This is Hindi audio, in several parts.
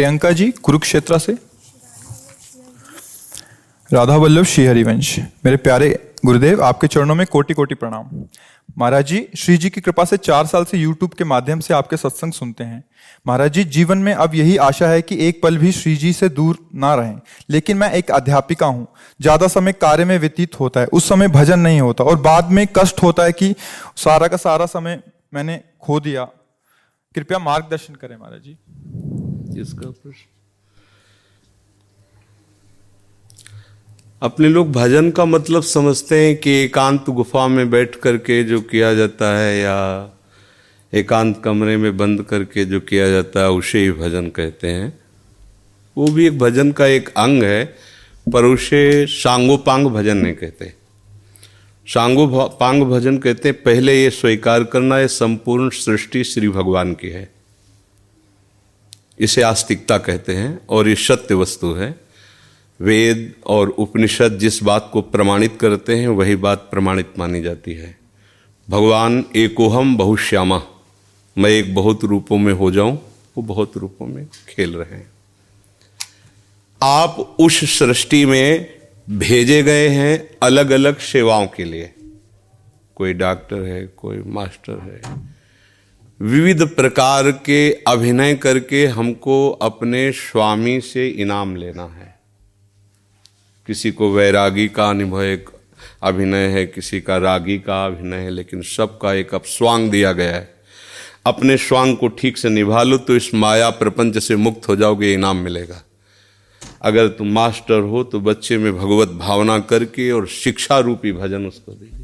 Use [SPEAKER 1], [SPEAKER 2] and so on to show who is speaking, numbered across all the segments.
[SPEAKER 1] प्रियंका जी, कुरुक्षेत्र से। राधा वल्लभ श्री हरिवंश मेरे प्यारे गुरुदेव, आपके चरणों में कोटि कोटि प्रणाम। महाराज जी, श्री जी की कृपा से चार साल से यूट्यूब के माध्यम से आपके सत्संग सुनते हैं। महाराज जी, जीवन में अब यही आशा है कि एक पल भी श्री जी से दूर ना रहें। लेकिन मैं एक अध्यापिका हूँ। ज़्यादा समय कार्य में व्यतीत होता है। उस समय भजन नहीं होता। और बाद में कष्ट होता है कि सारा का सारा समय मैंने खो दिया। कृपया मार्गदर्शन करें महाराज जी।
[SPEAKER 2] किसका प्रश्न। अपने लोग भजन का मतलब समझते हैं कि एकांत गुफा में बैठ करके जो किया जाता है या एकांत कमरे में बंद करके जो किया जाता है, उसे ही भजन कहते हैं। वो भी एक भजन का एक अंग है, पर उसे सांगोपांग भजन नहीं कहते। सांगो पांग भजन कहते हैं, पहले ये स्वीकार करना है संपूर्ण सृष्टि श्री भगवान की है। इसे आस्तिकता कहते हैं और ये सत्य वस्तु है। वेद और उपनिषद जिस बात को प्रमाणित करते हैं, वही बात प्रमाणित मानी जाती है। भगवान एकोहम बहुश्यामा। मैं एक बहुत रूपों में हो जाऊँ, वो बहुत रूपों में खेल रहे हैं। आप उस सृष्टि में भेजे गए हैं अलग अलग सेवाओं के लिए। कोई डॉक्टर है, कोई मास्टर है विविध प्रकार के अभिनय करके हमको अपने स्वामी से इनाम लेना है। किसी को वैरागी का अनुभव, एक अभिनय है, किसी का रागी का अभिनय है, लेकिन सबका एक अब स्वांग दिया गया है। अपने स्वांग को ठीक से निभा लो तो इस माया प्रपंच से मुक्त हो जाओगे इनाम मिलेगा। अगर तुम मास्टर हो तो बच्चे में भगवत भावना करके और शिक्षा रूपी भजन उसको दीजिए।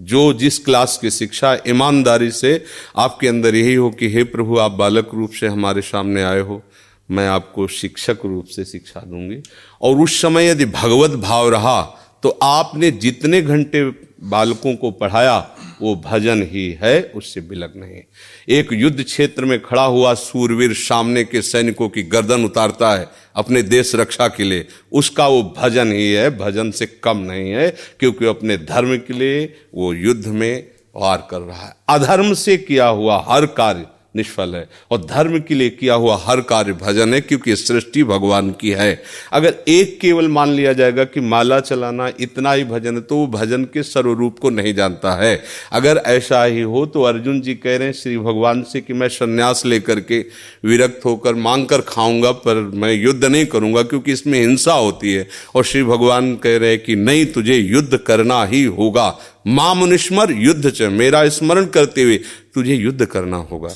[SPEAKER 2] जो जिस क्लास की शिक्षा ईमानदारी से आपके अंदर यही हो कि हे प्रभु, आप बालक रूप से हमारे सामने आए हो, मैं आपको शिक्षक रूप से शिक्षा दूँगी। और उस समय यदि भगवत भाव रहा तो आपने जितने घंटे बालकों को पढ़ाया वो भजन ही है, उससे बिलक नहीं। एक युद्ध क्षेत्र में खड़ा हुआ सूरवीर सामने के सैनिकों की गर्दन उतारता है अपने देश रक्षा के लिए। उसका वो भजन ही है, भजन से कम नहीं है, क्योंकि अपने धर्म के लिए वो युद्ध में वार कर रहा है। अधर्म से किया हुआ हर कार्य निष्फल है। और धर्म के लिए किया हुआ हर कार्य भजन है, क्योंकि सृष्टि भगवान की है। अगर एक केवल मान लिया जाएगा कि माला चलाना इतना ही भजन है तो वो भजन के सर्वरूप को नहीं जानता है। अगर ऐसा ही हो तो अर्जुन जी कह रहे हैं, श्री भगवान से कि मैं संन्यास लेकर के विरक्त होकर मांग कर खाऊँगा, पर मैं युद्ध नहीं करूँगा, क्योंकि इसमें हिंसा होती है। और श्री भगवान कह रहे हैं कि, नहीं, तुझे युद्ध करना ही होगा माँ मुनिस्मर युद्ध च, मेरा स्मरण करते हुए तुझे युद्ध करना होगा।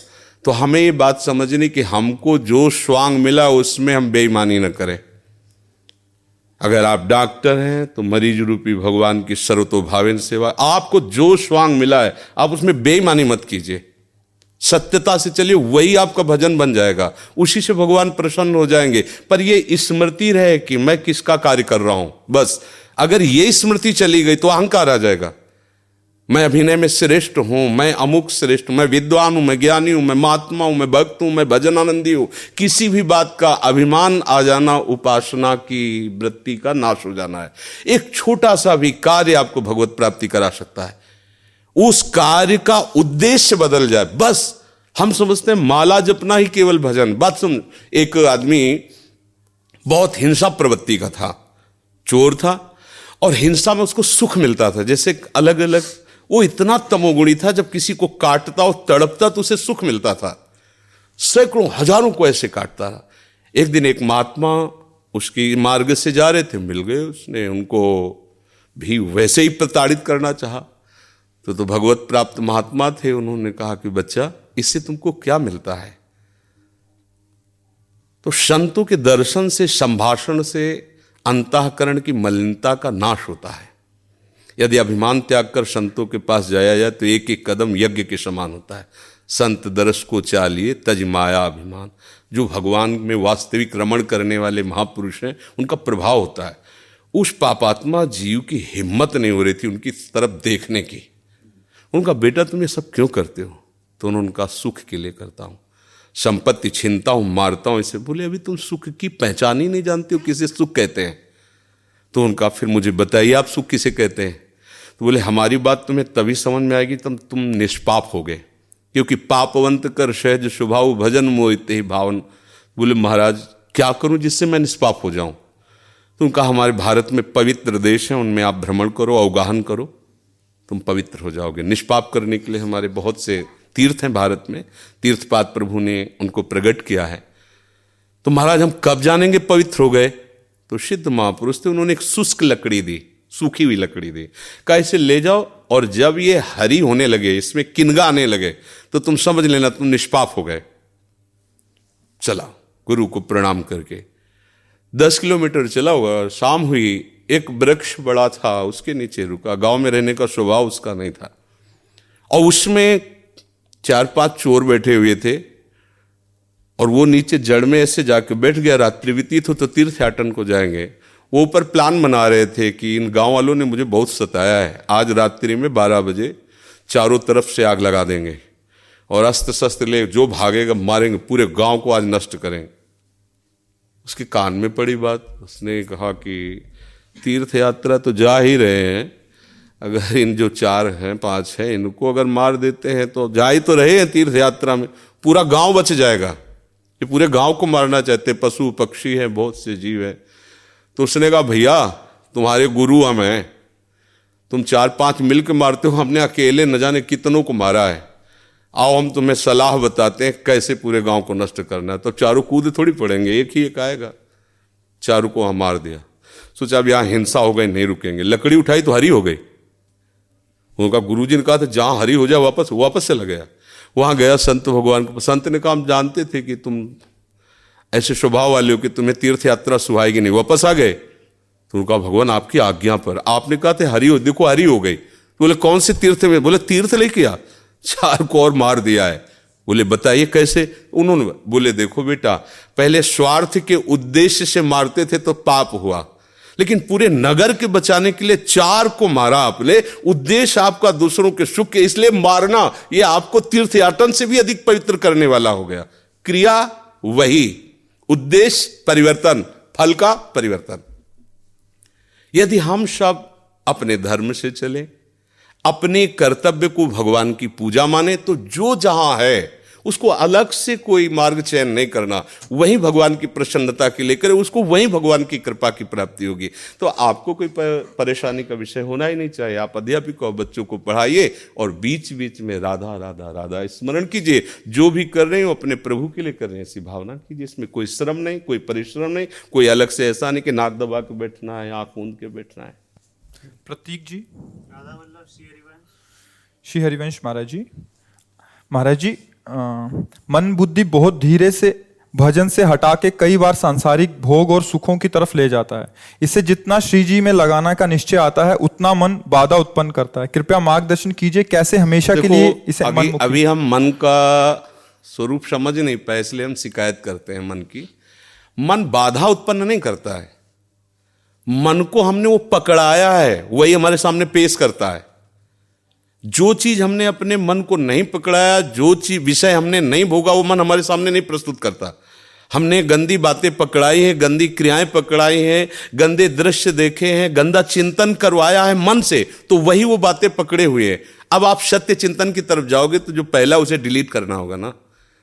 [SPEAKER 2] तो हमें ये बात समझनी कि हमको जो स्वांग मिला उसमें हम बेईमानी न करें। अगर आप डॉक्टर हैं तो मरीज़ रूपी भगवान की सर्वतोभावेन सेवा। आपको जो स्वांग मिला है, आप उसमें बेईमानी मत कीजिए। सत्यता से चलिए, वही आपका भजन बन जाएगा। उसी से भगवान प्रसन्न हो जाएँगे। पर ये स्मृति रहे कि मैं किसका कार्य कर रहा हूँ? बस, अगर ये स्मृति चली गई तो अहंकार आ जाएगा। मैं अभिनय में श्रेष्ठ हूँ, मैं अमुक श्रेष्ठ हूँ, मैं विद्वान हूँ, मैं ज्ञानी हूँ, मैं महात्मा हूँ, मैं भक्त हूँ, मैं भजन आनंदी हूँ। किसी भी बात का अभिमान आ जाना, उपासना की वृत्ति का नाश हो जाना है। एक छोटा सा भी कार्य आपको भगवत प्राप्ति करा सकता है। उस कार्य का उद्देश्य बदल जाए, बस। हम समझते हैं माला जपना ही केवल भजन। बात सुन, एक आदमी बहुत हिंसा प्रवृत्ति का था, चोर था, और हिंसा में उसको सुख मिलता था, जैसे अलग अलग वो इतना तमोगुणी था जब किसी को काटता और तड़पता तो उसे सुख मिलता था। सैकड़ों, हज़ारों को ऐसे काटता रहा एक दिन एक महात्मा उसकी मार्ग से जा रहे थे, मिल गए उसने, उनको भी वैसे ही प्रताड़ित करना चाहा। तो तो भगवत प्राप्त महात्मा थे, उन्होंने कहा कि बच्चा, इससे तुमको क्या मिलता है? तो संतों के दर्शन से, संभाषण से, अंतकरण की मलिनता का नाश होता है। यदि अभिमान त्याग कर संतों के पास जाया जाए तो एक एक कदम यज्ञ के समान होता है। संत दर्श को चालिए, तज माया अभिमान। जो भगवान में वास्तविक रमण करने वाले महापुरुष हैं, उनका प्रभाव होता है। उस पापात्मा जीव की हिम्मत नहीं हो रही थी उनकी तरफ़ देखने की। उनका बेटा, तुम ये सब क्यों करते हो? तो उन्होंने उनका सुख के लिए करता हूँ। संपत्ति छीनता हूँ, मारता हूँ। इसे बोले, अभी तुम सुख की पहचान ही नहीं जानते हो, किसे सुख कहते हैं? तो उनका, फिर मुझे बताइए, आप सुख किसे कहते हैं? तो बोले, हमारी बात तुम्हें तभी समझ में आएगी तब तुम निष्पाप हो गए, क्योंकि पापवंत कर सहज स्वभाव भजन मोहित ही भावन। बोले, महाराज, क्या करूँ जिससे मैं निष्पाप हो जाऊँ? तुम कहा, हमारे भारत में पवित्र देश है, उनमें आप भ्रमण करो, अवगाहन करो। तुम पवित्र हो जाओगे। निष्पाप करने के लिए हमारे बहुत से तीर्थ हैं भारत में। तीर्थपाद प्रभु ने उनको प्रकट किया है। तो महाराज, हम कब जानेंगे पवित्र हो गए? तो सिद्ध महापुरुष थे, उन्होंने एक शुष्क लकड़ी दी। सूखी हुई लकड़ी दी। का इसे ले जाओ, और जब ये हरी होने लगे, इसमें किनगा आने लगे तो तुम समझ लेना, तुम निष्पाप हो गए। चला, गुरु को प्रणाम करके। दस किलोमीटर चला होगा शाम हुई, एक वृक्ष बड़ा था, उसके नीचे रुका। गाँव में रहने का स्वभाव उसका नहीं था। और उसमें चार पाँच चोर बैठे हुए थे, और वो नीचे जड़ में ऐसे जाके बैठ गया, रात्रि व्यतीत हो तो तीर्थयाटन को जाएँगे। वो ऊपर प्लान बना रहे थे कि इन गाँव वालों ने मुझे बहुत सताया है। आज रात्रि में बारह बजे चारों तरफ़ से आग लगा देंगे और अस्त्र शस्त्र ले जो भागेगा, मारेंगे, पूरे गाँव को आज नष्ट करेंगे। उसके कान में पड़ी बात। उसने कहा कि तीर्थ यात्रा तो जा ही रहे हैं। अगर इन जो चार हैं, पाँच हैं, इनको अगर मार देते हैं तो जा ही तो रहे हैं तीर्थ यात्रा में। पूरा गाँव बच जाएगा। ये पूरे गाँव को मारना चाहते पशु, पक्षी हैं, बहुत से जीव हैं। तो उसने कहा, भैया, तुम्हारे गुरु हम हैं। तुम चार पाँच मिल के मारते हो, हमने अकेले न जाने कितनों को मारा है। आओ, हम तुम्हें सलाह बताते हैं कैसे पूरे गाँव को नष्ट करना है। तो चारों कूद थोड़ी पड़ेंगे, एक ही एक आएगा। चारों को हम मार दिया। सोचा, अब यहाँ हिंसा हो गई, नहीं रुकेंगे। लकड़ी उठाई तो हरी हो गई। उनका गुरु जी ने कहा था जहाँ हरी हो जाए, वापस वापस चला गया। वहाँ गया संत भगवान को। संत ने कहा, हम जानते थे कि तुम ऐसे स्वभाव वाले हो कि तुम्हें तीर्थ यात्रा सुहाएगी नहीं, वापस आ गए। तो उनका भगवान आपकी आज्ञा पर, आपने कहा थे हरी हो, देखो हरी हो गई। तो बोले, कौन से तीर्थ में? बोले, तीर्थ ले किया चार को और मार दिया है। बोले, बताइए कैसे? उन्होंने बोले, देखो बेटा, पहले स्वार्थ के उद्देश्य से मारते थे तो पाप हुआ। लेकिन पूरे नगर के बचाने के लिए चार को मारा आपने। उद्देश्य आपका दूसरों के सुख इसलिए मारना यह आपको तीर्थयाटन से भी अधिक पवित्र करने वाला हो गया। क्रिया वही। उद्देश्य परिवर्तन, फल का परिवर्तन। यदि हम सब अपने धर्म से चले, अपने कर्तव्य को भगवान की पूजा माने तो जो जहाँ है उसको अलग से कोई मार्ग चयन नहीं करना। वही भगवान की प्रसन्नता के लिए करे उसको वही भगवान की कृपा की प्राप्ति होगी। तो आपको कोई परेशानी का विषय होना ही नहीं चाहिए। आप अध्यापिक और बच्चों को पढ़ाइए और बीच बीच में राधा राधा राधा स्मरण कीजिए। जो भी कर रहे हो अपने प्रभु के लिए कर रहे हैं। ऐसी भावना कीजिए। इसमें कोई श्रम नहीं कोई परिश्रम नहीं कोई अलग से ऐसा नहीं कि नाक दबा के बैठना है आँख ऊंद के बैठना है।
[SPEAKER 1] प्रतीक जी। राधा वल्लभ श्री हरिवंश। श्री हरिवंश महाराज जी। महाराज जी मन बुद्धि बहुत धीरे से भजन से हटा के कई बार सांसारिक भोग और सुखों की तरफ़ ले जाता है। इसे जितना श्री जी में लगाना का निश्चय आता है उतना मन बाधा उत्पन्न करता है। कृपया मार्गदर्शन कीजिए कैसे हमेशा के लिए इसे
[SPEAKER 2] अभी,
[SPEAKER 1] मन
[SPEAKER 2] अभी हम मन का स्वरूप समझ नहीं पाए इसलिए हम शिकायत करते हैं मन की। मन बाधा उत्पन्न नहीं करता है। मन को हमने वो पकड़ाया है वही हमारे सामने पेश करता है। जो चीज़ हमने अपने मन को नहीं पकड़ाया, जो चीज़ विषय हमने नहीं भोगा, वो मन हमारे सामने नहीं प्रस्तुत करता। हमने गंदी बातें पकड़ाई हैं, गंदी क्रियाएँ पकड़ाई हैं, गंदे दृश्य देखे हैं, गंदा चिंतन करवाया है मन से तो वही वो बातें पकड़े हुए हैं। अब आप सत्य चिंतन की तरफ़ जाओगे तो जो पहला उसे डिलीट करना होगा ना।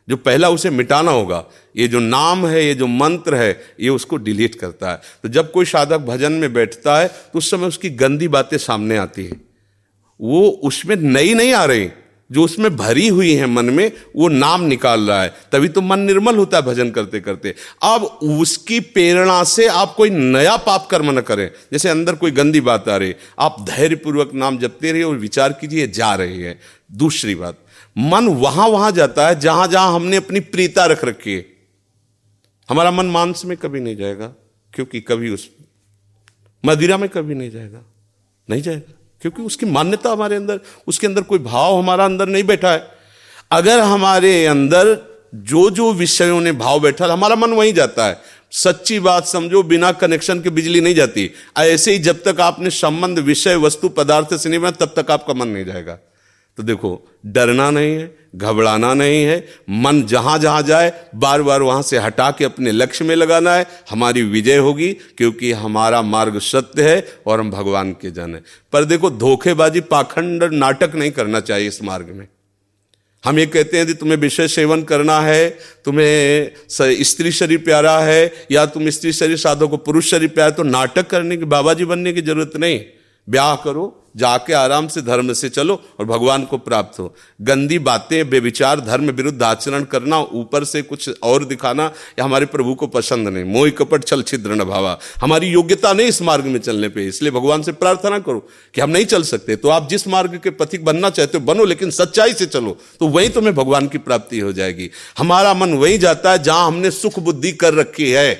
[SPEAKER 2] जो पहला उसे मिटाना होगा, ये जो नाम है, ये जो मंत्र है, ये उसको डिलीट करता है। तो जब कोई साधक भजन में बैठता है तो उस समय उसकी गंदी बातें सामने आती है। वो उसमें नई नहीं आ रही। जो उसमें भरी हुई है मन में, वो नाम निकाल रहा है। तभी तो मन निर्मल होता है भजन करते करते। अब उसकी प्रेरणा से आप कोई नया पाप कर्म न करें। जैसे अंदर कोई गंदी बात आ रही। आप धैर्यपूर्वक नाम जपते रहिए और विचार कीजिए, जा रही है। दूसरी बात, मन वहाँ वहाँ जाता है, जहाँ जहाँ हमने अपनी प्रीता रख रखी है। हमारा मन मांस में कभी नहीं जाएगा, क्योंकि कभी उस, मदिरा में कभी नहीं जाएगा। नहीं जाएगा। क्योंकि उसकी मान्यता हमारे अंदर, उसके अंदर कोई भाव हमारा अंदर नहीं बैठा है। अगर हमारे अंदर जो जो विषयों ने भाव बैठा, हमारा मन वहीं जाता है। सच्ची बात समझो, बिना कनेक्शन के बिजली नहीं जाती। ऐसे ही जब तक आपने संबंध, विषय, वस्तु, पदार्थ से नहीं बना तब तक आपका मन नहीं जाएगा। तो देखो, डरना नहीं है, घबराना नहीं है, मन जहाँ जहाँ जाए बार बार वहाँ से हटा के अपने लक्ष्य में लगाना है, हमारी विजय होगी, क्योंकि हमारा मार्ग सत्य है और हम भगवान के जन है। पर देखो, धोखेबाजी, पाखंड नाटक नहीं करना चाहिए इस मार्ग में। हम ये कहते हैं कि तुम्हें विषय सेवन करना है, तुम्हें स्त्री शरीर प्यारा है, या तुम स्त्री शरीर साधो को पुरुष शरीर प्यारा तो नाटक करने की बाबा जी बनने की ज़रूरत नहीं। ब्याह करो जाके आराम से धर्म से चलो और भगवान को प्राप्त हो। गंदी बातें बेविचार धर्म विरुद्ध आचरण करना, ऊपर से कुछ और दिखाना या हमारे प्रभु को पसंद नहीं। मोह कपट छल छिद्र न भावा। हमारी योग्यता नहीं इस मार्ग में चलने पे, इसलिए भगवान से प्रार्थना करो कि हम नहीं चल सकते। तो आप जिस मार्ग के पथिक बनना चाहते हो, बनो, लेकिन सच्चाई से चलो तो वही तुम्हें भगवान की प्राप्ति हो जाएगी। हमारा मन वही जाता है जहाँ हमने सुख बुद्धि कर रखी है।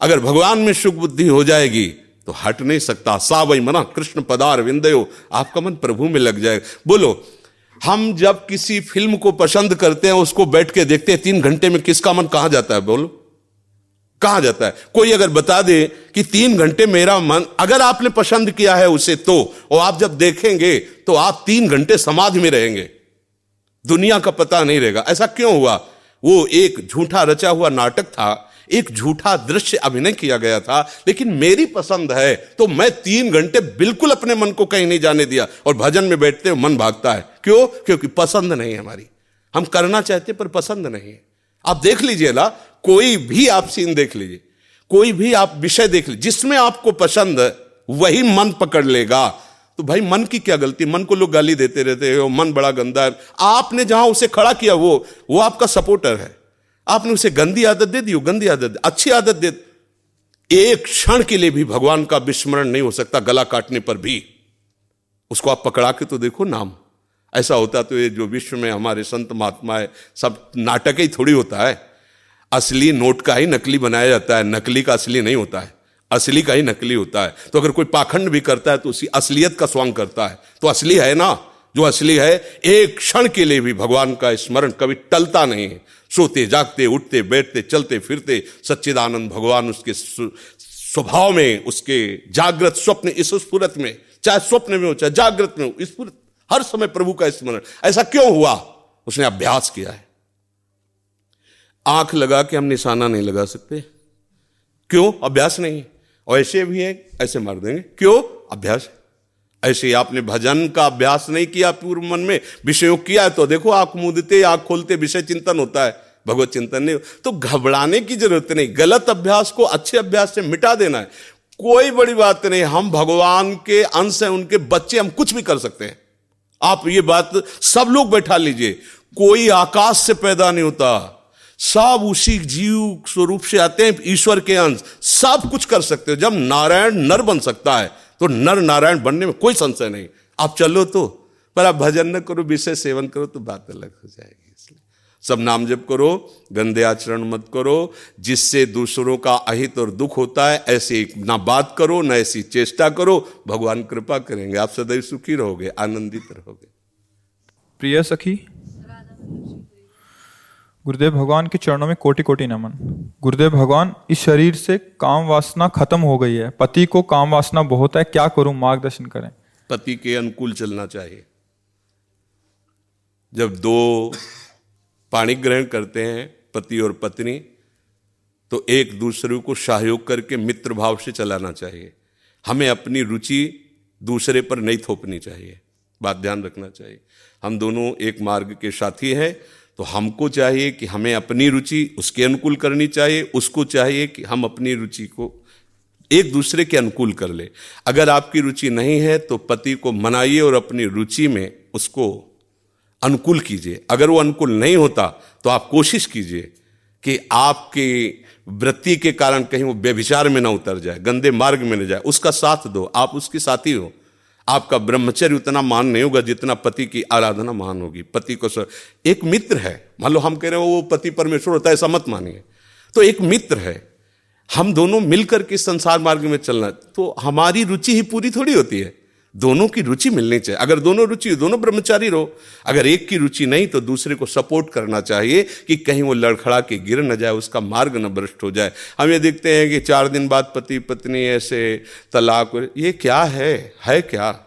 [SPEAKER 2] अगर भगवान में सुख बुद्धि हो जाएगी तो हट नहीं सकता। सा वही मना, कृष्ण पदार विंदयो, आपका मन प्रभु में लग जाए। बोलो, हम जब किसी फ़िल्म को पसंद करते हैं, उसको बैठ के देखते हैं, तीन घंटे में किसका मन कहाँ जाता है? बोलो, कहा जाता है? कोई अगर बता दे कि तीन घंटे मेरा मन, अगर आपने पसंद किया है उसे तो और आप जब देखेंगे तो आप तीन घंटे समाधि में रहेंगे। दुनिया का पता नहीं रहेगा। ऐसा क्यों हुआ? वो एक झूठा रचा हुआ नाटक था एक झूठा दृश्य अभिनय किया गया था, लेकिन मेरी पसंद है तो मैं तीन घंटे बिल्कुल अपने मन को कहीं नहीं जाने दिया, और भजन में बैठते मन भागता है। क्यों? क्योंकि पसंद नहीं है हमारी। हम करना चाहते पर पसंद नहीं है। आप देख लीजिए ना कोई भी आप सीन देख लीजिए, कोई भी आप विषय देख लीजिए, जिसमें आपको पसंद है, वही मन पकड़ लेगा। तो भाई, मन की क्या गलती? मन को लोग गाली देते रहते हो मन बड़ा गंदा है। आपने जहाँ उसे खड़ा किया, वो वो आपका सपोर्टर है। आपने उसे गंदी आदत दे दी गंदी आदत अच्छी आदत दे। एक क्षण के लिए भी भगवान का विस्मरण नहीं हो सकता, गला काटने पर भी। उसको आप पकड़ा के तो देखो नाम। ऐसा होता तो ये जो विश्व में हमारे संत महात्मा है, सब नाटक ही थोड़ी होता है। असली नोट का ही नकली बनाया जाता है, नकली का असली नहीं होता है। असली का ही नकली होता है। तो अगर कोई पाखंड भी करता है तो उसी असलियत का स्वांग करता है। तो असली है ना? जो असली है, एक क्षण के लिए भी भगवान का स्मरण कभी टलता नहीं है। सोते, जागते, उठते, बैठते, चलते, फिरते, सच्चिदानंद भगवान उसके स्वभाव में, उसके जागृत स्वप्न इस स्फूरत में, चाहे स्वप्न में हो, चाहे जागृत में हो स्फुरत हर समय प्रभु का स्मरण। ऐसा क्यों हुआ? उसने अभ्यास किया है। आँख लगा के हम निशाना नहीं लगा सकते। क्यों? अभ्यास नहीं। और ऐसे भी है, ऐसे मार देंगे। क्यों? अभ्यास। ऐसे आपने भजन का अभ्यास नहीं किया पूर्व मन में विषयों किया है तो देखो, आँख मुदते, आँख खोलते, विषय चिंतन होता है। भगवत चिंतन नहीं। तो घबराने की ज़रूरत नहीं। गलत अभ्यास को अच्छे अभ्यास से मिटा देना है। कोई बड़ी बात नहीं। हम भगवान के अंश हैं, उनके बच्चे, हम कुछ भी कर सकते हैं। आप ये बात सब लोग बैठा लीजिए। कोई आकाश से पैदा नहीं होता। सब उसी जीव स्वरूप से आते हैं, ईश्वर के अंश। सब कुछ कर सकते हो। जब नारायण नर बन सकता है तो नर नारायण बनने में कोई संशय नहीं। आप चलो तो पर आप भजन न करो, विषय सेवन करो तो बात अलग हो जाएगी। सब नाम जप करो गंदे आचरण मत करो जिससे दूसरों का अहित और दुख होता है ऐसी ना बात करो ना ऐसी चेष्टा करो भगवान कृपा करेंगे आप सदैव सुखी रहोगे आनंदित रहोगे।
[SPEAKER 1] प्रिय सखी गुरुदेव भगवान के चरणों में कोटि कोटि नमन। गुरुदेव भगवान इस शरीर से काम वासना खत्म हो गई है। पति को काम वासना बहुत है क्या करूँ मार्गदर्शन करें?
[SPEAKER 2] पति के अनुकूल चलना चाहिए। जब दो पाणी ग्रहण करते हैं पति और पत्नी तो एक दूसरे को सहयोग करके मित्र भाव से चलाना चाहिए। हमें अपनी रुचि दूसरे पर नहीं थोपनी चाहिए। बात ध्यान रखना चाहिए। हम दोनों एक मार्ग के साथी हैं तो हमको चाहिए कि हमें अपनी रुचि उसके अनुकूल करनी चाहिए, उसको चाहिए कि हम अपनी रुचि को एक दूसरे के अनुकूल कर ले। अगर आपकी रुचि नहीं है तो पति को मनाइए और अपनी रुचि में उसको अनुकूल कीजिए। अगर वो अनुकूल नहीं होता तो आप कोशिश कीजिए कि आपके वृत्ति के कारण कहीं वो व्यभिचार में ना उतर जाए, गंदे मार्ग में न जाए। उसका साथ दो, आप उसके साथी हो। आपका ब्रह्मचर्य उतना मान नहीं होगा जितना पति की आराधना मान होगी। पति को सर एक मित्र है। मान लो हम कह रहे हो, वो पति परमेश्वर होता है, ऐसा मत मानिए। तो एक मित्र है। हम दोनों मिलकर के संसार मार्ग में चलना तो हमारी रुचि ही पूरी थोड़ी होती है। दोनों की रुचि मिलनी चाहिए। अगर दोनों रुचि, दोनों ब्रह्मचारी रहो, अगर एक की रुचि नहीं तो दूसरे को सपोर्ट करना चाहिए कि कहीं वो लड़खड़ा के गिर न जाए, उसका मार्ग न भ्रष्ट हो जाए। हम ये देखते हैं कि चार दिन बाद पति, पत्नी ऐसे तलाक ये क्या है? है क्या?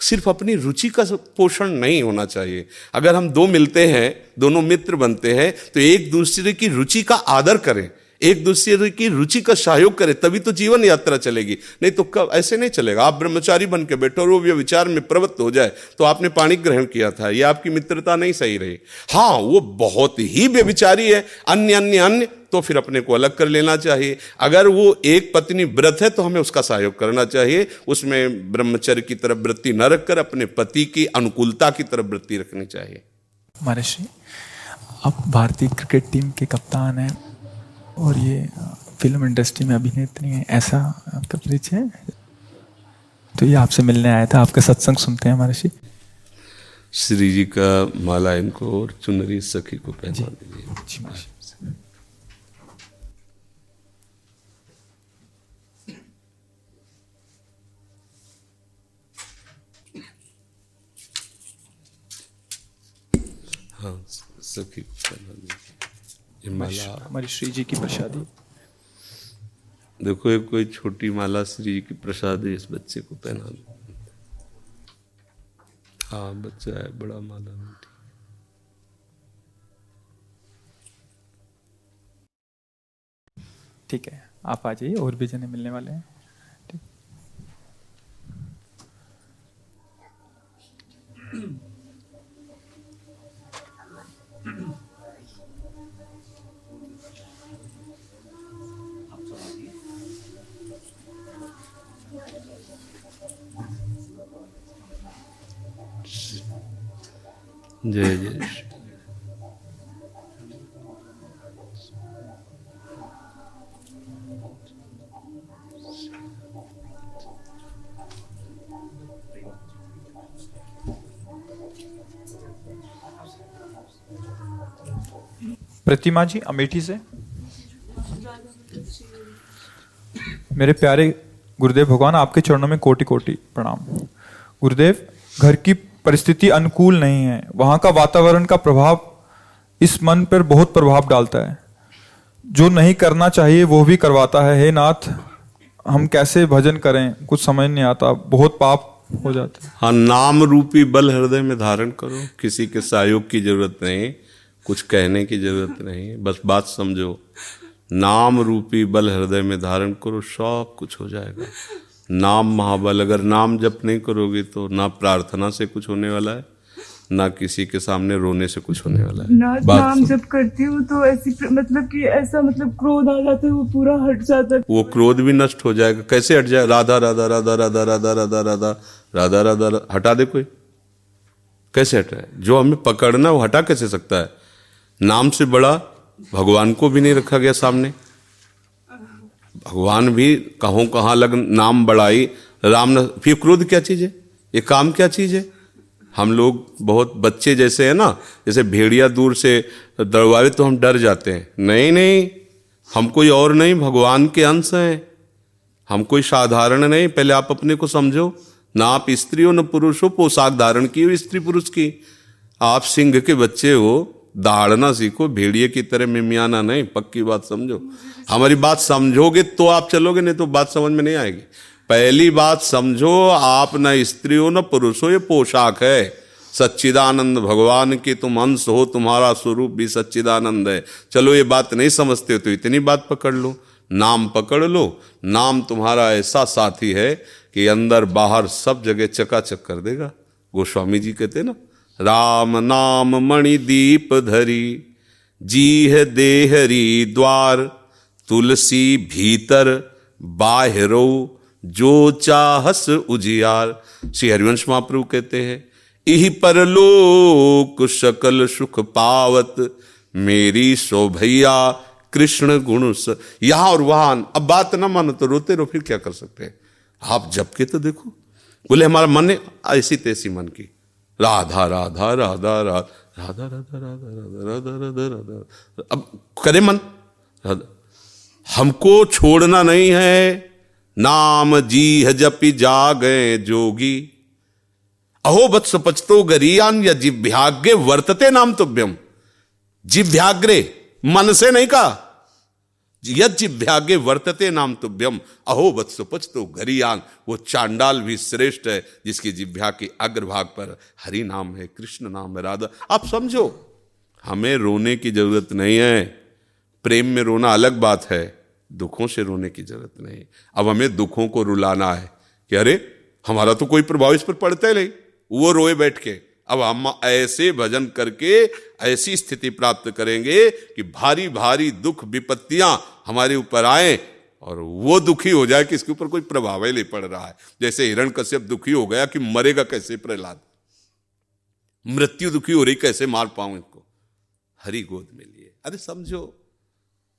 [SPEAKER 2] सिर्फ़ अपनी रुचि का पोषण नहीं होना चाहिए। अगर हम दो मिलते हैं, दोनों मित्र बनते हैं तो एक दूसरे की रुचि का आदर करें। एक दूसरे की रुचि का सहयोग करे, तभी तो जीवन यात्रा चलेगी। नहीं तो कब, ऐसे नहीं चलेगा। आप ब्रह्मचारी बन के बैठो और वो विचार में प्रवृत्त हो जाए तो आपने पानी ग्रहण किया था। ये आपकी मित्रता नहीं सही रही। हाँ वो बहुत ही व्यविचारी है। अन्य अन्य अन्य तो फिर अपने को अलग कर लेना चाहिए। अगर वो एक पत्नी व्रत है तो हमें उसका सहयोग करना चाहिए। उसमें ब्रह्मचर्य की तरफ़ वृत्ति न रखकर, अपने पति की अनुकूलता की तरफ़ वृत्ति रखनी चाहिए।
[SPEAKER 1] महर्षि, आप भारतीय क्रिकेट टीम के कप्तान हैं। और ये फ़िल्म इंडस्ट्री में अभिनेत्री हैं ऐसा आपका परिचय है? तो ये आपसे मिलने आया था आपका सत्संग सुनते हैं हमारे
[SPEAKER 2] श्री श्री जी का माला इनको और चुनरी सखी को पहना दीजिए। हाँ सखी
[SPEAKER 1] माला हमारी श्री जी की प्रसादी।
[SPEAKER 2] देखो एक कोई छोटी माला श्री जी की प्रसाद इस बच्चे को पहना दो हाँ बच्चा है बड़ा माला
[SPEAKER 1] ठीक है आप आ जाइए और भी जने मिलने वाले हैं ठीक
[SPEAKER 2] जय जय
[SPEAKER 1] प्रतिमा जी, अमेठी से। मेरे प्यारे गुरुदेव, भगवान आपके चरणों में कोटि कोटि प्रणाम। गुरुदेव, घर की परिस्थिति अनुकूल नहीं है। वहाँ का वातावरण का प्रभाव इस मन पर बहुत प्रभाव डालता है। जो नहीं करना चाहिए, वो भी करवाता है। हे नाथ, हम कैसे भजन करें? कुछ समझ नहीं आता। बहुत पाप हो जाते
[SPEAKER 2] हाँ। नाम रूपी बल हृदय में धारण करो। किसी के सहयोग की ज़रूरत नहीं। कुछ कहने की ज़रूरत नहीं। बस बात समझो। नाम रूपी बल हृदय में धारण करो। सब कुछ हो जाएगा। नाम महाबल अगर नाम जप नहीं करोगे तो ना प्रार्थना से कुछ होने वाला है ना किसी के सामने रोने से कुछ होने वाला है
[SPEAKER 3] ना नाम जब करती हूँ तो ऐसी मतलब कि ऐसा मतलब क्रोध आ जाता है वो पूरा हट जाता है
[SPEAKER 2] वो क्रोध भी नष्ट हो जाएगा कैसे हट जाए राधा राधा राधा राधा राधा राधा राधा राधा राधा हटा दे कोई कैसे हटाए जो हमें पकड़ना वो हटा कैसे सकता है नाम से बड़ा भगवान को भी नहीं रखा गया सामने भगवान भी कहो कहाँ लग नाम बढ़ाई। राम न फिर क्रोध क्या चीज़ है? ये काम क्या चीज़ है? हम लोग बहुत बच्चे जैसे है ना, जैसे भेड़िया दूर से दौड़ावे तो हम डर जाते हैं। नहीं नहीं, हम कोई और नहीं, भगवान के अंश हैं। हम कोई साधारण नहीं, पहले आप अपने को समझो। ना आप स्त्री हो न पुरुष हो पोशाक धारण की हो स्त्री पुरुष की। आप सिंह के बच्चे हो दहाड़ना सीखो, भेड़िए की तरह मिमियाना नहीं, पक्की बात समझो। हमारी बात समझोगे तो आप चलोगे, नहीं तो बात समझ में नहीं आएगी। पहली बात समझो, आप न स्त्री हो, न पुरुष हो, ये पोशाक है। सच्चिदानंद भगवान के तुम अंश हो, तुम्हारा स्वरूप भी सच्चिदानंद है। चलो, ये बात नहीं समझते हो तो इतनी बात पकड़ लो, नाम पकड़ लो। नाम तुम्हारा ऐसा साथी है कि अंदर बाहर सब जगह चकाचक कर देगा। गोस्वामी जी कहते ना राम नाम मणि दीप धरी, जीह देहरी द्वार, तुलसी भीतर बाहरो, जो चाहस उजियार। श्री हरिवंश महाप्रभु कहते हैं, इही परलोक सकल सुख पावत, मेरी शोभैया कृष्ण गुण यहाँ और वहाँ, अब बात ना मानो तो रोते रो फिर क्या कर सकते हैं? आप जब के तो देखो। बोले, हमारा मन ऐसी तैसी मन की। राधा राधा राधा राधा राधा राधा राधा राधा राधा राधा राधा अब करे मन हमको छोड़ना नहीं है नाम जी है जा गए जोगी अहो बत्स पचतो गरियान या जिभ्याग्रे वर्तते नाम तुभ्यम जिभ्याग्रे मन से नहीं कहा यद वर्तते नाम तुभ्यम। अहो वत्स पचतो गरियान। वो चांडाल भी श्रेष्ठ है, जिसकी जिभ्या के अग्रभाग पर हरि नाम है, कृष्ण नाम है, राधा। आप समझो, हमें रोने की ज़रूरत नहीं है। प्रेम में रोना अलग बात है, दुखों से रोने की ज़रूरत नहीं। अब हमें दुखों को रुलाना है, कि अरे, हमारा तो कोई प्रभाव इस पर पड़ता ही नहीं। वो रोए बैठ के। अब हम ऐसे भजन करके ऐसी स्थिति प्राप्त करेंगे कि भारी भारी दुख विपत्तियाँ हमारे ऊपर आए और वो दुखी हो जाए कि इसके ऊपर कोई प्रभाव ही नहीं पड़ रहा है। जैसे हिरण कश्यप दुखी हो गया कि मरेगा कैसे प्रहलाद? मृत्यु दुखी हो रही, कैसे मार पाऊँ इसको? हरी गोद में लिए। अरे समझो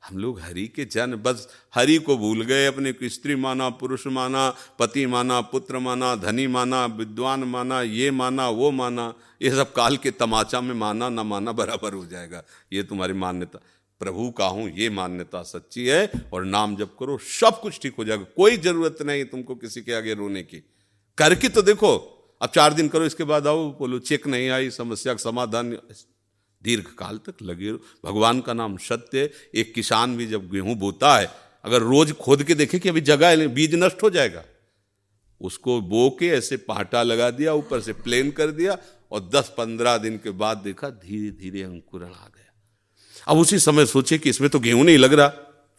[SPEAKER 2] हम लोग हरि के जन, बस हरि को भूल गए अपने, को स्त्री माना, पुरुष माना, पति माना, पुत्र माना, धनी माना, विद्वान माना, ये माना, वो माना, ये सब काल के तमाचा में माना, ना माना, बराबर हो जाएगा। ये तुम्हारी मान्यता। प्रभु का हूँ, ये मान्यता सच्ची है, और नाम जब करो, सब कुछ ठीक हो जाएगा। कोई ज़रूरत नहीं तुमको किसी के आगे रोने की। करके तो देखो, अब चार दिन करो, इसके बाद आओ, बोलो, चेक नहीं आई, समस्या का समाधान दीर्घ काल तक लगे रहो। भगवान का नाम सत्य एक किसान भी जब गेहूँ बोता है, अगर रोज खोद के देखे कि अभी जगह बीज नष्ट हो जाएगा। उसको बो के ऐसे पाटा लगा दिया, ऊपर से प्लेन कर दिया और दस पंद्रह दिन के बाद देखा धीरे धीरे अंकुरण आ गया। अब उसी समय सोचे कि इसमें तो गेहूँ नहीं लग रहा।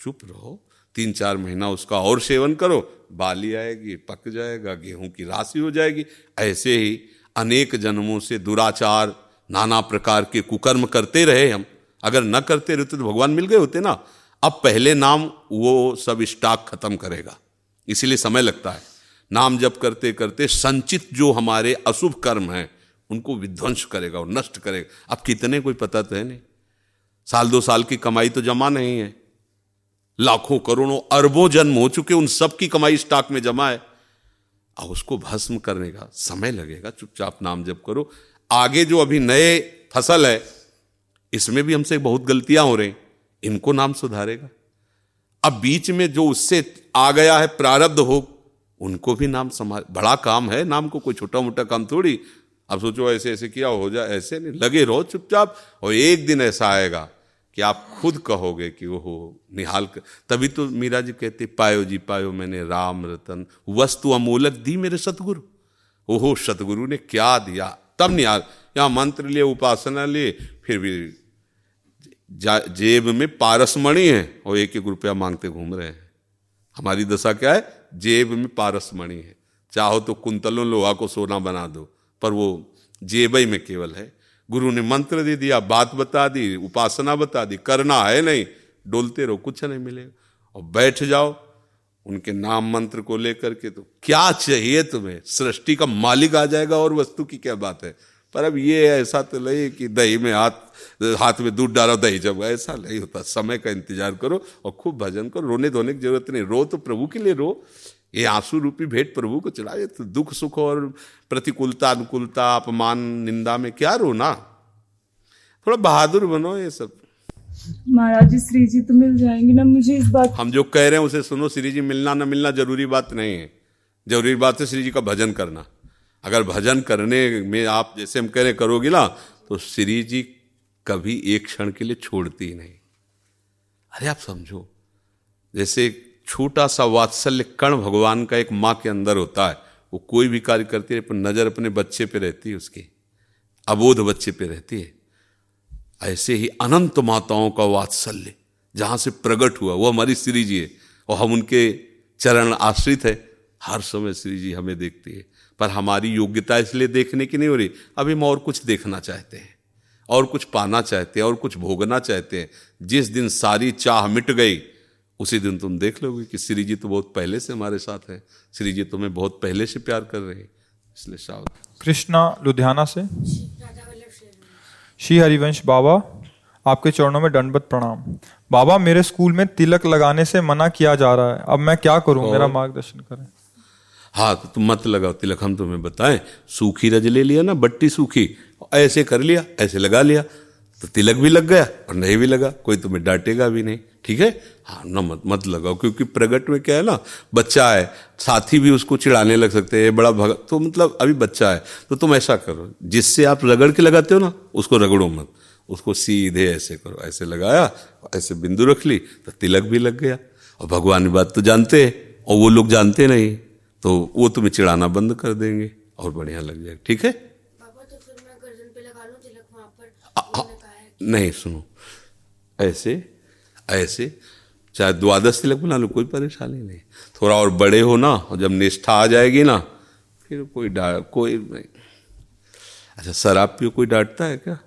[SPEAKER 2] चुप रहो। तीन चार महीना उसका और सेवन करो। बाली आएगी, पक जाएगा, गेहूँ की राशि हो जाएगी। ऐसे ही अनेक जन्मों से दुराचार नाना प्रकार के कुकर्म करते रहे हम। अगर न करते रहते तो भगवान मिल गए होते ना। अब पहले नाम, वो सब स्टॉक खत्म करेगा। इसीलिए समय लगता है। नाम जब करते करते संचित जो हमारे अशुभ कर्म हैं, उनको विध्वंस करेगा और नष्ट करेगा। अब कितने कोई पता तो है नहीं। साल दो साल की कमाई तो जमा नहीं है। लाखों करोड़ों अरबों जन्म हो चुके, उन सब की कमाई स्टॉक में जमा है। अब उसको भस्म करने का समय लगेगा। चुपचाप नाम जब करो। आगे जो अभी नए फ़सल है, इसमें भी हमसे बहुत गलतियाँ हो रही इनको नाम सुधारेगा। अब बीच में जो उससे आ गया है, प्रारब्ध हो उनको भी नाम समा, बड़ा काम है, नाम को कोई छोटा मोटा काम थोड़ी। अब सोचो ऐसे ऐसे किया हो जाए, ऐसे नहीं, लगे रहो चुपचाप, और एक दिन ऐसा आएगा कि आप खुद कहोगे कि वो हो निहाल कर तभी तो मीरा जी कहते, पायो जी, पायो मैंने राम रतन, वस्तु अमूलक दी मेरे सतगुरु। ओहो, सतगुरु ने क्या दिया? तब नहीं आ यहाँ मंत्र लिए, उपासना लिए, फिर भी जेब में पारसमणि है और एक एक रुपया मांगते घूम रहे हैं। हमारी दशा क्या है? जेब में पारसमणि है। चाहो तो कुंतलों लोहा को सोना बना दो, पर वो जेब ही में केवल है। गुरु ने मंत्र दे दिया, बात बता दी, उपासना बता दी, करना है नहीं, डोलते रहो, कुछ नहीं मिलेगा। और बैठ जाओ उनके नाम मंत्र को लेकर के तो क्या चाहिए तुम्हें? सृष्टि का मालिक आ जाएगा और वस्तु की क्या बात है? पर अब ये ऐसा तो नहीं कि दही में हाथ हाथ में दूध डालो, दही जब, ऐसा नहीं होता। समय का इंतज़ार करो और खूब भजन करो। रोने धोने की ज़रूरत नहीं। रो तो प्रभु के लिए रो। ये आँसू रूपी भेंट प्रभु को चढ़ाए तो दुख, सुख और प्रतिकूलता, अनुकूलता, अपमान, निंदा में क्या रोना? थोड़ा बहादुर बनो ये सब।
[SPEAKER 3] महाराज श्री जी तो मिल जाएँगे ना, मुझे इस बात
[SPEAKER 2] हम जो कह रहे हैं, उसे सुनो, श्री जी, मिलना ना मिलना ज़रूरी बात नहीं है। ज़रूरी बात है श्री जी का भजन करना। अगर भजन करने में आप जैसे हम कह रहे करोगे ना तो श्री जी कभी एक क्षण के लिए छोड़ती ही नहीं। अरे आप समझो, जैसे छोटा सा वात्सल्य कण भगवान का एक माँ के अंदर होता है, वो कोई भी कार्य करती है, पर नज़र अपने बच्चे पे रहती है उसकी, अबोध बच्चे पे रहती है। ऐसे ही अनंत माताओं का वात्सल्य जहाँ से प्रकट हुआ वो हमारी श्री जी है और हम उनके चरण आश्रित है। हर समय श्री जी हमें देखती है पर हमारी योग्यता इसलिए देखने की नहीं हो रही। अभी हम और कुछ देखना चाहते हैं और कुछ पाना चाहते हैं और कुछ भोगना चाहते हैं। जिस दिन सारी चाह मिट गई उसी दिन तुम देख लोगे कि श्री जी तो बहुत पहले से हमारे साथ हैं। श्री जी तुम्हें बहुत पहले से प्यार कर रहे हैं इसलिए सावधान।
[SPEAKER 1] कृष्णा लुधियाना से? श्री हरिवंश बाबा आपके चरणों में दंडवत प्रणाम। बाबा मेरे स्कूल में तिलक लगाने से मना किया जा रहा है। अब मैं क्या करूँ? मेरा मार्गदर्शन करें।
[SPEAKER 2] हाँ तो तुम मत लगाओ तिलक हम तुम्हें बताएँ। सूखी रज ले लिया ना बट्टी सूखी। ऐसे कर लिया ऐसे लगा लिया। तो तिलक भी लग गया और नहीं भी लगा कोई तुम्हें डांटेगा भी नहीं। ठीक है? हाँ न मत मत लगाओ क्योंकि प्रगट में क्या है ना बच्चा है साथी भी उसको चिढ़ाने लग सकते हैं बड़ा भगत तो मतलब अभी बच्चा है तो तुम ऐसा करो जिससे आप रगड़ के लगाते हो ना उसको रगड़ो मत उसको सीधे ऐसे करो ऐसे लगाया ऐसे बिंदु रख ली तो तिलक भी लग गया और भगवान की बात तो जानते हैं और वो लोग जानते नहीं तो वो तुम्हें चिढ़ाना बंद कर देंगे और बढ़िया लग जाएगा ठीक है?
[SPEAKER 4] तो
[SPEAKER 2] नहीं सुनो ऐसे ऐसे, चाहे द्वादश तिलक बना लो, कोई परेशानी नहीं। थोड़ा और बड़े हो ना, और जब निष्ठा आ जाएगी ना, फिर कोई डांट कोई नहीं। अच्छा शराब पियो कोई डांटता है क्या?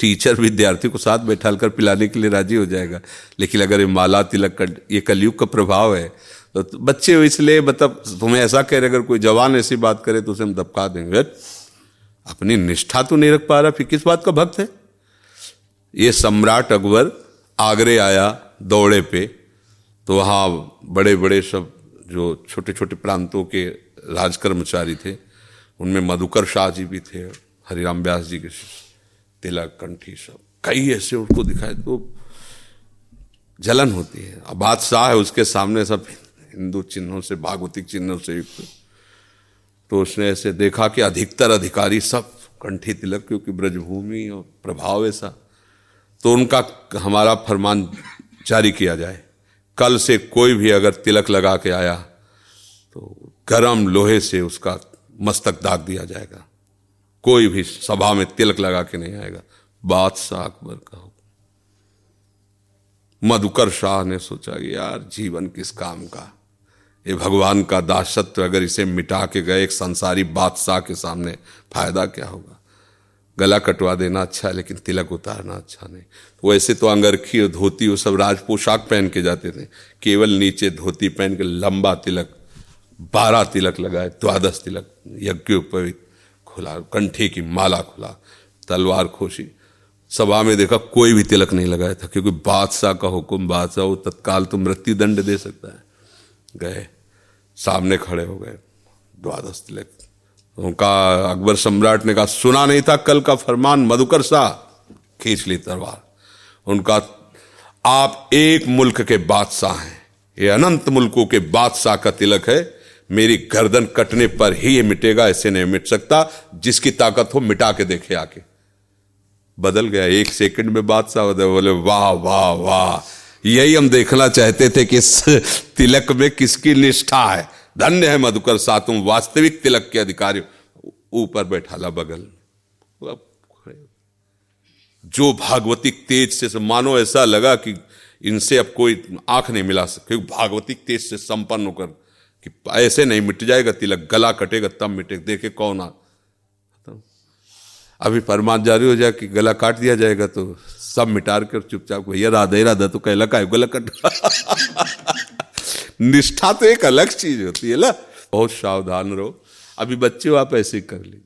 [SPEAKER 2] टीचर विद्यार्थी को साथ बैठा कर पिलाने के लिए राज़ी हो जाएगा। लेकिन अगर ये माला तिलक का, ये कलयुग का प्रभाव है तो बच्चे इसलिए मतलब तुम्हें ऐसा कह रहे, अगर कोई जवान ऐसी बात करे तो उसे हम दबका देंगे। अपनी निष्ठा तो नहीं रख पा रहा, फिर किस बात का भक्त है? ये सम्राट अकबर आगरे आया दौड़े पे तो वहाँ बड़े बड़े सब जो छोटे छोटे प्रांतों के राज कर्मचारी थे, उनमें मधुकर शाह जी भी थे, हरिराम व्यास जी के तिलक कंठी सब। कई ऐसे उनको दिखाए तो जलन होती है। अब बादशाह है, उसके सामने सब हिंदू चिन्हों से, भागवतिक चिन्हों से युक्त। तो उसने ऐसे देखा कि अधिकतर अधिकारी सब कंठी तिलक, क्योंकि ब्रजभूमि और प्रभाव ऐसा तो उनका हमारा फरमान जारी किया जाए। कल से कोई भी अगर तिलक लगा के आया तो गरम लोहे से उसका मस्तक दाग दिया जाएगा। कोई भी सभा में तिलक लगा के नहीं आएगा। बादशाह अकबर का मधुकर शाह ने सोचा कि यार, जीवन किस काम का? ये भगवान का दासत्व अगर इसे मिटा के गए एक संसारी बादशाह के सामने, फ़ायदा क्या होगा? गला कटवा देना अच्छा है, लेकिन तिलक उतारना अच्छा नहीं। तो वैसे तो अंगरखी और धोती वो सब राज पोशाक पहन के जाते थे। केवल नीचे धोती पहन के लंबा तिलक, बारह तिलक लगाए, द्वादश तिलक यज्ञोपवित खुला, कंठे की माला खुला, तलवार खोशी। सभा में देखा कोई भी तिलक नहीं लगाया था, क्योंकि बादशाह का हुक्म, बादशाह वो तत्काल तो मृत्यु दंड दे सकता है। गए, सामने खड़े हो गए, द्वादश तिलक उनका अकबर सम्राट ने कहा, सुना नहीं था कल का फरमान, मधुकर शाह खींच ली तलवार। उनका, आप एक मुल्क के बादशाह हैं। ये अनंत मुल्कों के बादशाह का तिलक है। मेरी गर्दन कटने पर ही ये मिटेगा, ऐसे नहीं मिट सकता। जिसकी ताकत हो, मिटा के देखे आके। बदल गया। एक सेकंड में बादशाह बोले, वाह वाह वाह। यही हम देखना चाहते थे कि इस तिलक में किसकी निष्ठा है। धन्य है मधुकर सा, तुम वास्तविक तिलक के अधिकारी ऊपर बैठाला बगल। जो भागवतिक तेज से मानो ऐसा लगा कि इनसे अब कोई आँख नहीं मिला सकते भागवतिक तेज से संपन्न होकर कि ऐसे नहीं मिट जाएगा, तिलक गला कटेगा, तब मिटेगा। देखे कौन आ? अभी फरमान जारी हो जाए कि गला काट दिया जाएगा तो सब मिटार कर चुपचाप भैया राधा राधा तो कहला का गला कट निष्ठा तो एक अलग चीज़ होती है ना। बहुत सावधान रहो। अभी बच्चे आप ऐसे कर लीजिए।